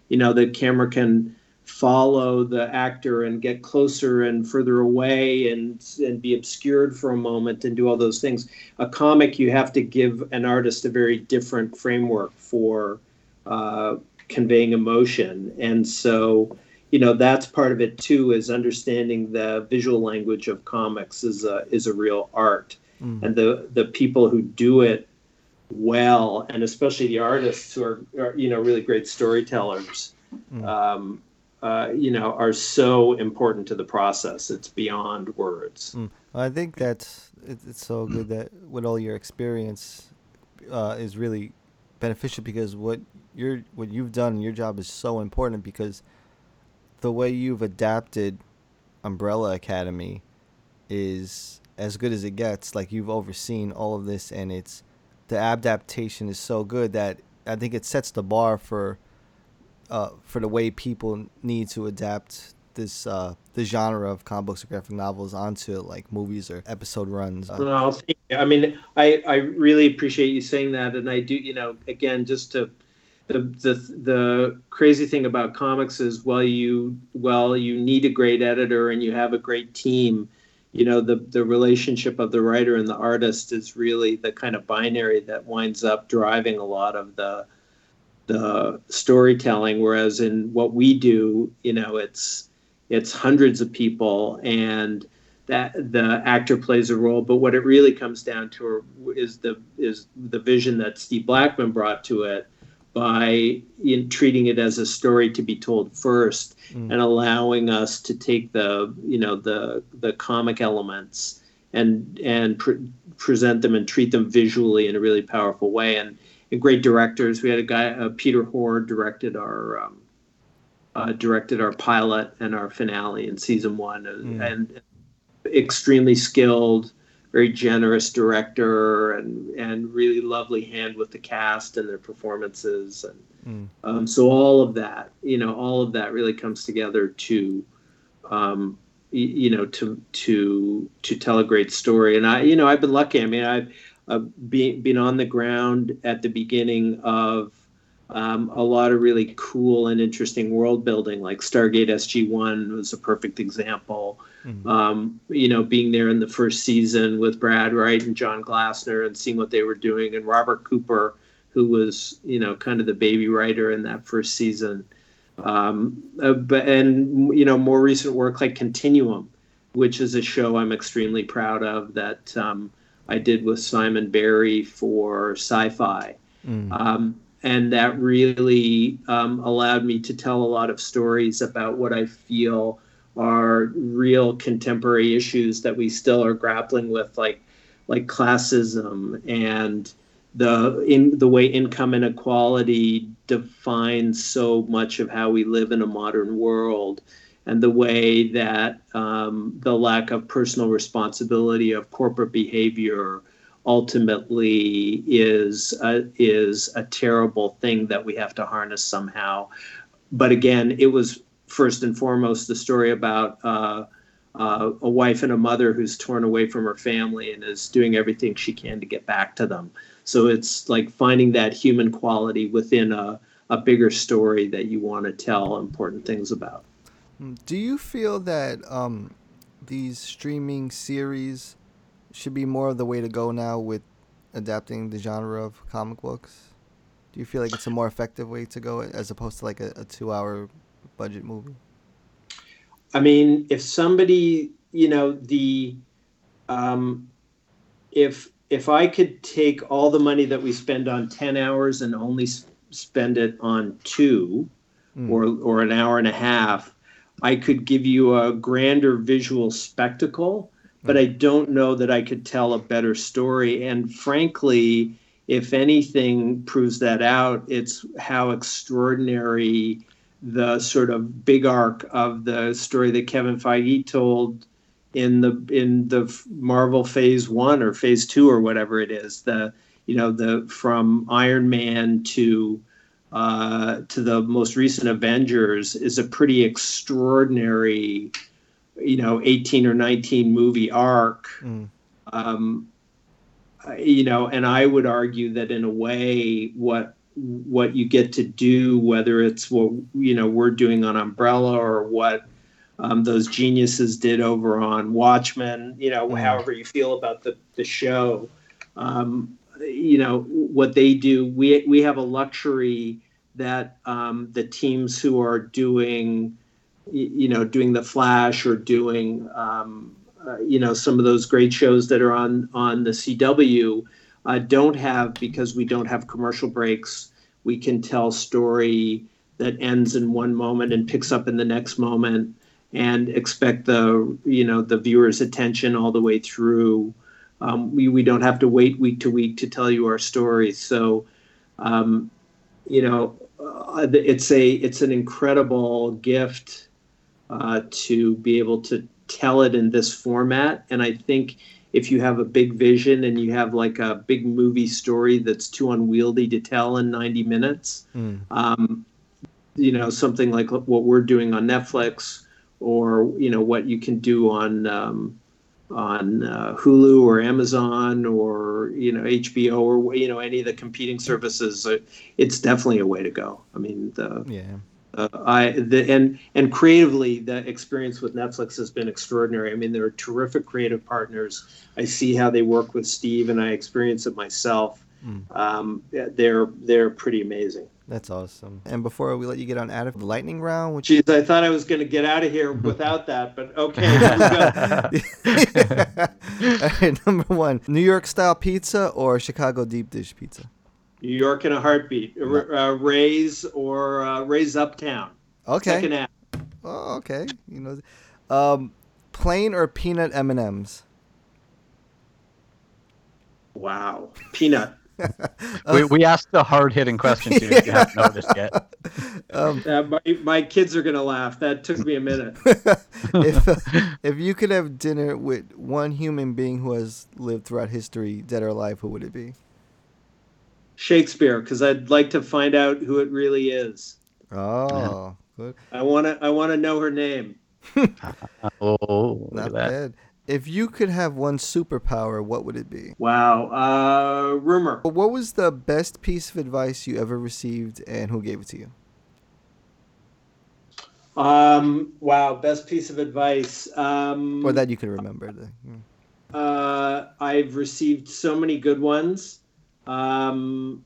You know, the camera can follow the actor and get closer and further away and and be obscured for a moment and do all those things. A comic, you have to give an artist a very different framework for uh, conveying emotion, and so you know that's part of it too. Is understanding the visual language of comics is a is a real art, mm. and the the people who do it well, and especially the artists who are, are you know really great storytellers. Mm. Um, uh, you know, are so important to the process. It's beyond words. Mm. I think that's it's so good that with all your experience uh, is really beneficial because what you're what you've done your job is so important because the way you've adapted Umbrella Academy is as good as it gets. Like you've overseen all of this, and it's the adaptation is so good that I think it sets the bar for uh, for the way people need to adapt this uh, the genre of comic books or graphic novels onto like movies or episode runs. Uh, well, I mean, I I really appreciate you saying that, and I do. You know, again, just to the the the crazy thing about comics is, well, you well you need a great editor and you have a great team. You know, the the relationship of the writer and the artist is really the kind of binary that winds up driving a lot of the the storytelling whereas in what we do you know it's it's hundreds of people and that the actor plays a role but what it really comes down to is the is the vision that steve blackman brought to it by in treating it as a story to be told first mm. and allowing us to take the you know the the comic elements and and pre- present them and treat them visually in a really powerful way and great directors. We had a guy, uh, Peter Hoar, directed our um, uh, directed our pilot and our finale in season one, mm. and extremely skilled, very generous director, and and really lovely hand with the cast and their performances, and mm. um, so all of that, you know, all of that really comes together to. Um, you know to to to tell a great story and i you know i've been lucky i mean i've uh, being being on the ground at the beginning of um, a lot of really cool and interesting world building, like Stargate SG One was a perfect example. Mm-hmm. Um, you know, being there in the first season with Brad Wright and John Glassner and seeing what they were doing, and Robert Cooper, who was you know kind of the baby writer in that first season. Um, uh, but and you know more recent work like Continuum, which is a show I'm extremely proud of that. Um, I did with Simon Barry for sci-fi. Mm. Um, and that really um, allowed me to tell a lot of stories about what I feel are real contemporary issues that we still are grappling with, like like classism and the in the way income inequality defines so much of how we live in a modern world and the way that um, the lack of personal responsibility of corporate behavior ultimately is a, is a terrible thing that we have to harness somehow. But again, it was first and foremost the story about uh, uh, a wife and a mother who's torn away from her family and is doing everything she can to get back to them. So it's like finding that human quality within a, a bigger story that you want to tell important things about. Mm, do you feel that um, these streaming series should be more of the way to go now with adapting the genre of comic books? Do you feel like it's a more effective way to go as opposed to like a, a two hour budget movie? I mean, if somebody, you know, the, um, if if I could take all the money that we spend on ten hours and only spend it on two, mm. or or an hour and a half, I could give you a grander visual spectacle, but I don't know that I could tell a better story. And frankly, if anything proves that out, it's how extraordinary the sort of big arc of the story that Kevin Feige told in the in the Marvel Phase One or Phase Two or whatever it is. The you know the from Iron Man to uh, to the most recent Avengers is a pretty extraordinary you know 18 or 19 movie arc. Mm. Um, you know, and I would argue that in a way, what what you get to do, whether it's what you know we're doing on Umbrella or what um, those geniuses did over on Watchmen, you know, Mm. however you feel about the the show, um, you know, what they do, we we have a luxury that um, the teams who are doing, you know, doing the Flash or doing, um, uh, you know, some of those great shows that are on on the CW uh, don't have because we don't have commercial breaks. We can tell story that ends in one moment and picks up in the next moment, and expect the you know the viewer's attention all the way through. Um, we we don't have to wait week to week to tell you our stories. So, um, you know, uh, it's a it's an incredible gift uh, to be able to tell it in this format. And I think if you have a big vision and you have like a big movie story that's too unwieldy to tell in 90 minutes, Mm. um, you know, something like what we're doing on Netflix or, you know, what you can do on, um, on uh, Hulu or Amazon or, you know, HBO or, you know, any of the competing services, uh, it's definitely a way to go. I mean, the, Yeah. Uh, I the and and creatively the experience with Netflix has been extraordinary. I mean, they're terrific creative partners. I see how they work with Steve, and I experience it myself. Mm. Um, they're they're pretty amazing. That's awesome. And before we let you get on out of the lightning round, which Jeez, I thought I was going to get out of here without that, but okay, here we go. All right, number one, New York style pizza or Chicago deep dish pizza? New York in a heartbeat. R- Uh, Ray's or uh, Ray's Uptown. Okay. Second half. Oh, okay. You know, um, plain or peanut M and M's? Wow, peanut. we, we asked the hard hitting questions here if you haven't noticed yet. Um, Uh, my, my kids are going to laugh. That took me a minute. if if you could have dinner with one human being who has lived throughout history, dead or alive, who would it be? Shakespeare, because I'd like to find out who it really is. Oh, good. I want to. I want to know her name. Oh, Not that. bad. If you could have one superpower, what would it be? Wow. Uh, rumor. What was the best piece of advice you ever received, and who gave it to you? Um, wow. Best piece of advice. Um, Or that you can remember? The, uh, I've received so many good ones. Um,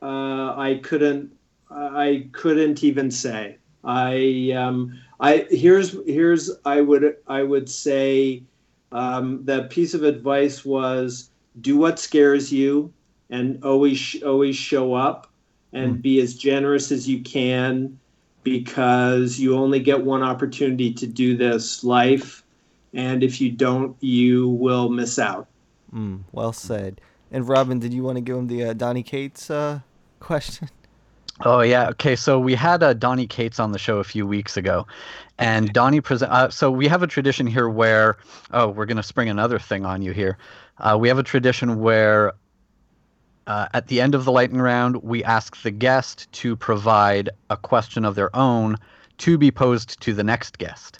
uh, I couldn't. I couldn't even say. I. Um, I here's here's I would I would say um, the piece of advice was do what scares you and always always show up and be as generous as you can because you only get one opportunity to do this life and if you don't you will miss out Mm, well said. And Robin, did you want to give him the uh, Donny Cates uh, question? Oh yeah. Okay. So we had uh, Donny Cates on the show a few weeks ago, and Donny present. Uh, so we have a tradition here where, oh, we're gonna spring another thing on you here. Uh, we have a tradition where, uh, at the end of the lightning round, we ask the guest to provide a question of their own to be posed to the next guest.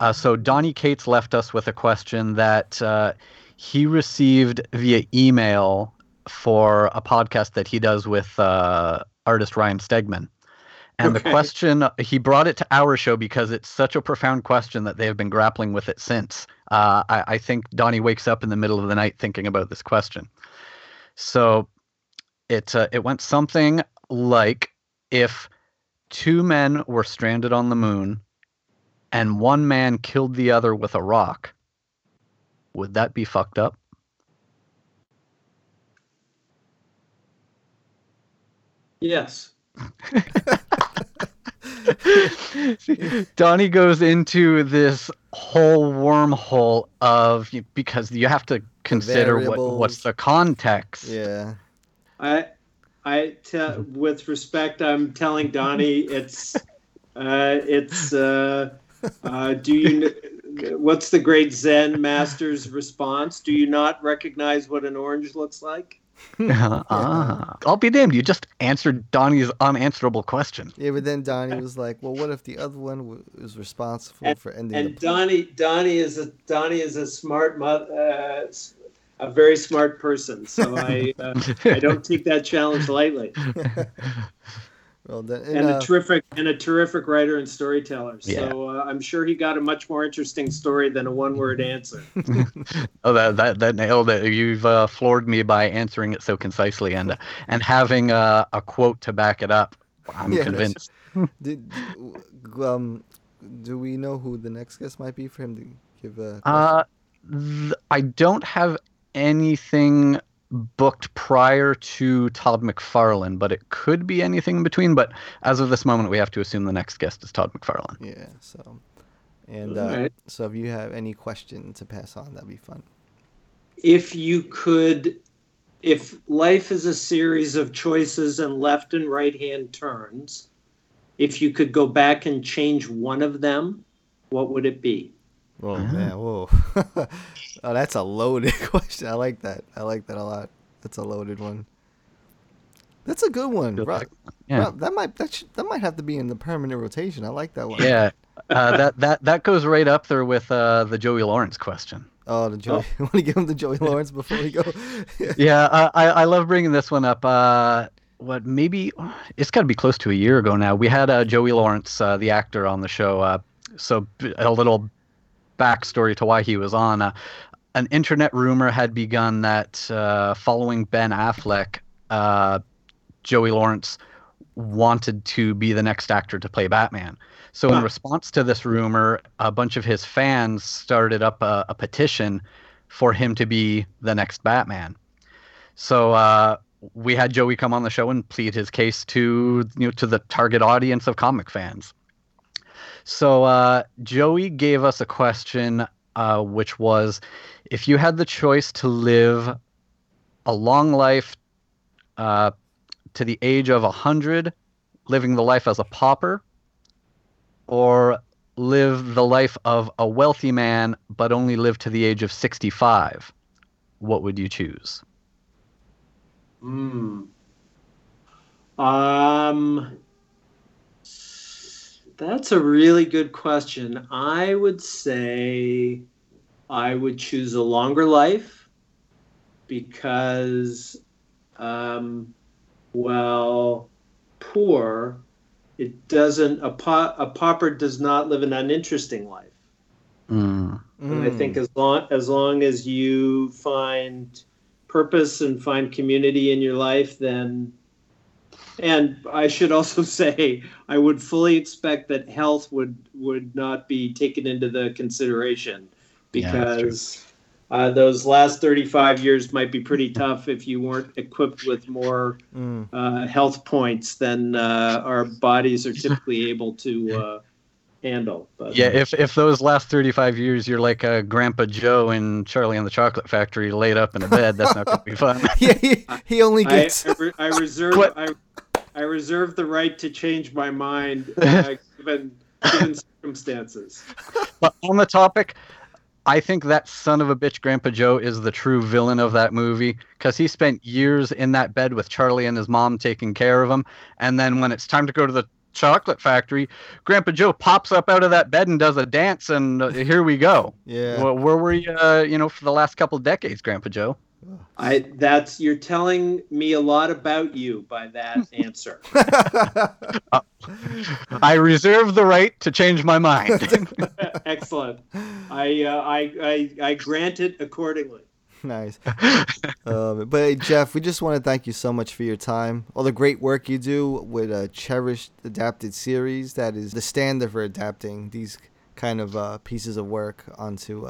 Uh, so Donny Cates left us with a question that uh, he received via email for a podcast that he does with uh, artist Ryan Stegman. And the question, he brought it to our show because it's such a profound question that they have been grappling with it since. Uh, I, I think Donny wakes up in the middle of the night thinking about this question. So it, uh, it went something like if two men were stranded on the moon and one man killed the other with a rock, would that be fucked up? yes Donny goes into this whole wormhole of because you have to consider what, what's the context. Yeah. i i tell with respect i'm telling donny it's uh it's uh uh do you kn- what's the great zen master's response do you not recognize what an orange looks like ah, I'll be damned. You just answered Donny's unanswerable question. Yeah, but then Donny was like, "Well, what if the other one was responsible And, for ending and the Donny Donny is a Donny is a smart mo- uh, s- a very smart person. So I uh, I don't take that challenge lightly. well, then, And uh, a terrific and a terrific writer and storyteller. Yeah. So uh, I'm sure he got a much more interesting story than a one word answer. Oh, that that, that nailed it. You've uh, floored me by answering it so concisely and and having uh, a quote to back it up. I'm Yeah. convinced. did, um, do we know who the next guest might be for him to give a? Uh, th- I don't have anything booked prior to Todd McFarlane, but it could be anything in between. But as of this moment, we have to assume the next guest is Todd McFarlane. Yeah. So, and uh, Alright. so if you have any question to pass on, that'd be fun. if you could if life is a series of choices and left and right hand turns if you could go back and change one of them what would it be Whoa, man, whoa. oh, that's a loaded question. I like that. I like that a lot. That's a loaded one. That's a good one. Feels Rob, like- yeah. Rob, that might that sh- that might have to be in the permanent rotation. I like that one. Yeah, uh, that that that goes right up there with uh, the Joey Lawrence question. Oh, the Joey. want to give him the Joey Lawrence before we go? yeah, uh, I I love bringing this one up. Uh, what maybe it's got to be close to a year ago now. We had uh, Joey Lawrence, uh, the actor, on the show. Uh, so a little backstory to why he was on. Uh, an internet rumor had begun that uh, following Ben Affleck, uh, Joey Lawrence wanted to be the next actor to play Batman. So in response to this rumor, a bunch of his fans started up a, a petition for him to be the next Batman. So uh, we had Joey come on the show and plead his case to you know to the target audience of comic fans. So uh, Joey gave us a question, uh, which was, if you had the choice to live a long life uh, to the age of hundred, living the life as a pauper, or live the life of a wealthy man but only live to the age of sixty-five, what would you choose? Hmm. Um, that's a really good question. I would say I would choose a longer life because, um, well, poor, it doesn't, a, pa- a pauper does not live an uninteresting life. Mm. And I think as long as long as you find purpose and find community in your life, then and I should also say I would fully expect that health would would not be taken into the consideration Yeah, because uh, those last 35 years might be pretty tough if you weren't equipped with more Mm. uh, health points than uh, our bodies are typically able to uh, handle. But Yeah, if if those last thirty five years you're like a Grandpa Joe in Charlie and the Chocolate Factory laid up in a bed, that's not gonna be fun. yeah, he, he only gets. I, re- I reserve What? I, I reserve the right to change my mind uh, given given circumstances. But on the topic, I think that son of a bitch Grandpa Joe is the true villain of that movie because he spent years in that bed with Charlie and his mom taking care of him, and then when it's time to go to the chocolate factory, Grandpa Joe pops up out of that bed and does a dance, and uh, here we go. yeah. Where, where were you, uh, you know, for the last couple of decades, Grandpa Joe? I that's you're telling me a lot about you by that answer. I reserve the right to change my mind. Excellent. I, uh, I I I grant it accordingly. nice. Um, but hey, Jeff, we just want to thank you so much for your time, all the great work you do with a cherished adapted series that is the standard for adapting these kind of uh, pieces of work onto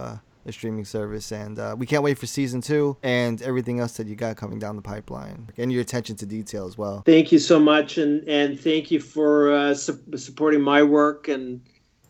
a streaming service. And uh, we can't wait for season two and everything else that you got coming down the pipeline, and your attention to detail as well. Thank you so much, and and thank you for uh, su- supporting my work and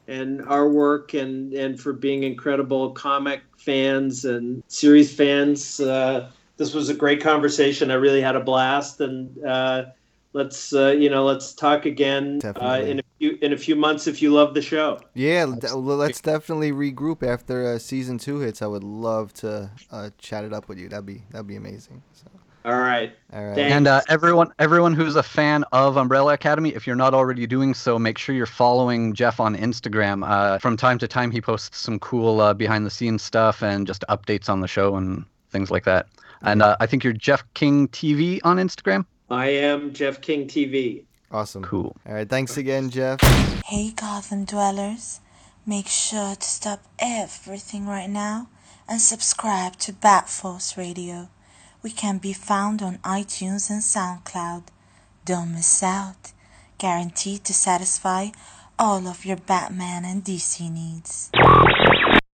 and our work, and and for being incredible comic fans and series fans. Uh, this was a great conversation. I really had a blast, and uh, let's uh, you know let's talk again uh, in a few in a few months if you love the show. Yeah, l- d- well, let's definitely regroup after uh, season two hits. I would love to uh, chat it up with you. That'd be that'd be amazing. So, All right. All right. Thanks. And uh, everyone, everyone who's a fan of Umbrella Academy, if you're not already doing so, make sure you're following Jeff on Instagram. Uh, from time to time, he posts some cool uh, behind-the-scenes stuff and just updates on the show and things like that. And uh, I think you're Jeff King TV on Instagram. I am Jeff King TV. Awesome. Cool. All right. Thanks again, Jeff. Hey Gotham dwellers, make sure to stop everything right now and subscribe to Bat Force Radio. We can be found on iTunes and SoundCloud. Don't miss out. Guaranteed to satisfy all of your Batman and DC needs.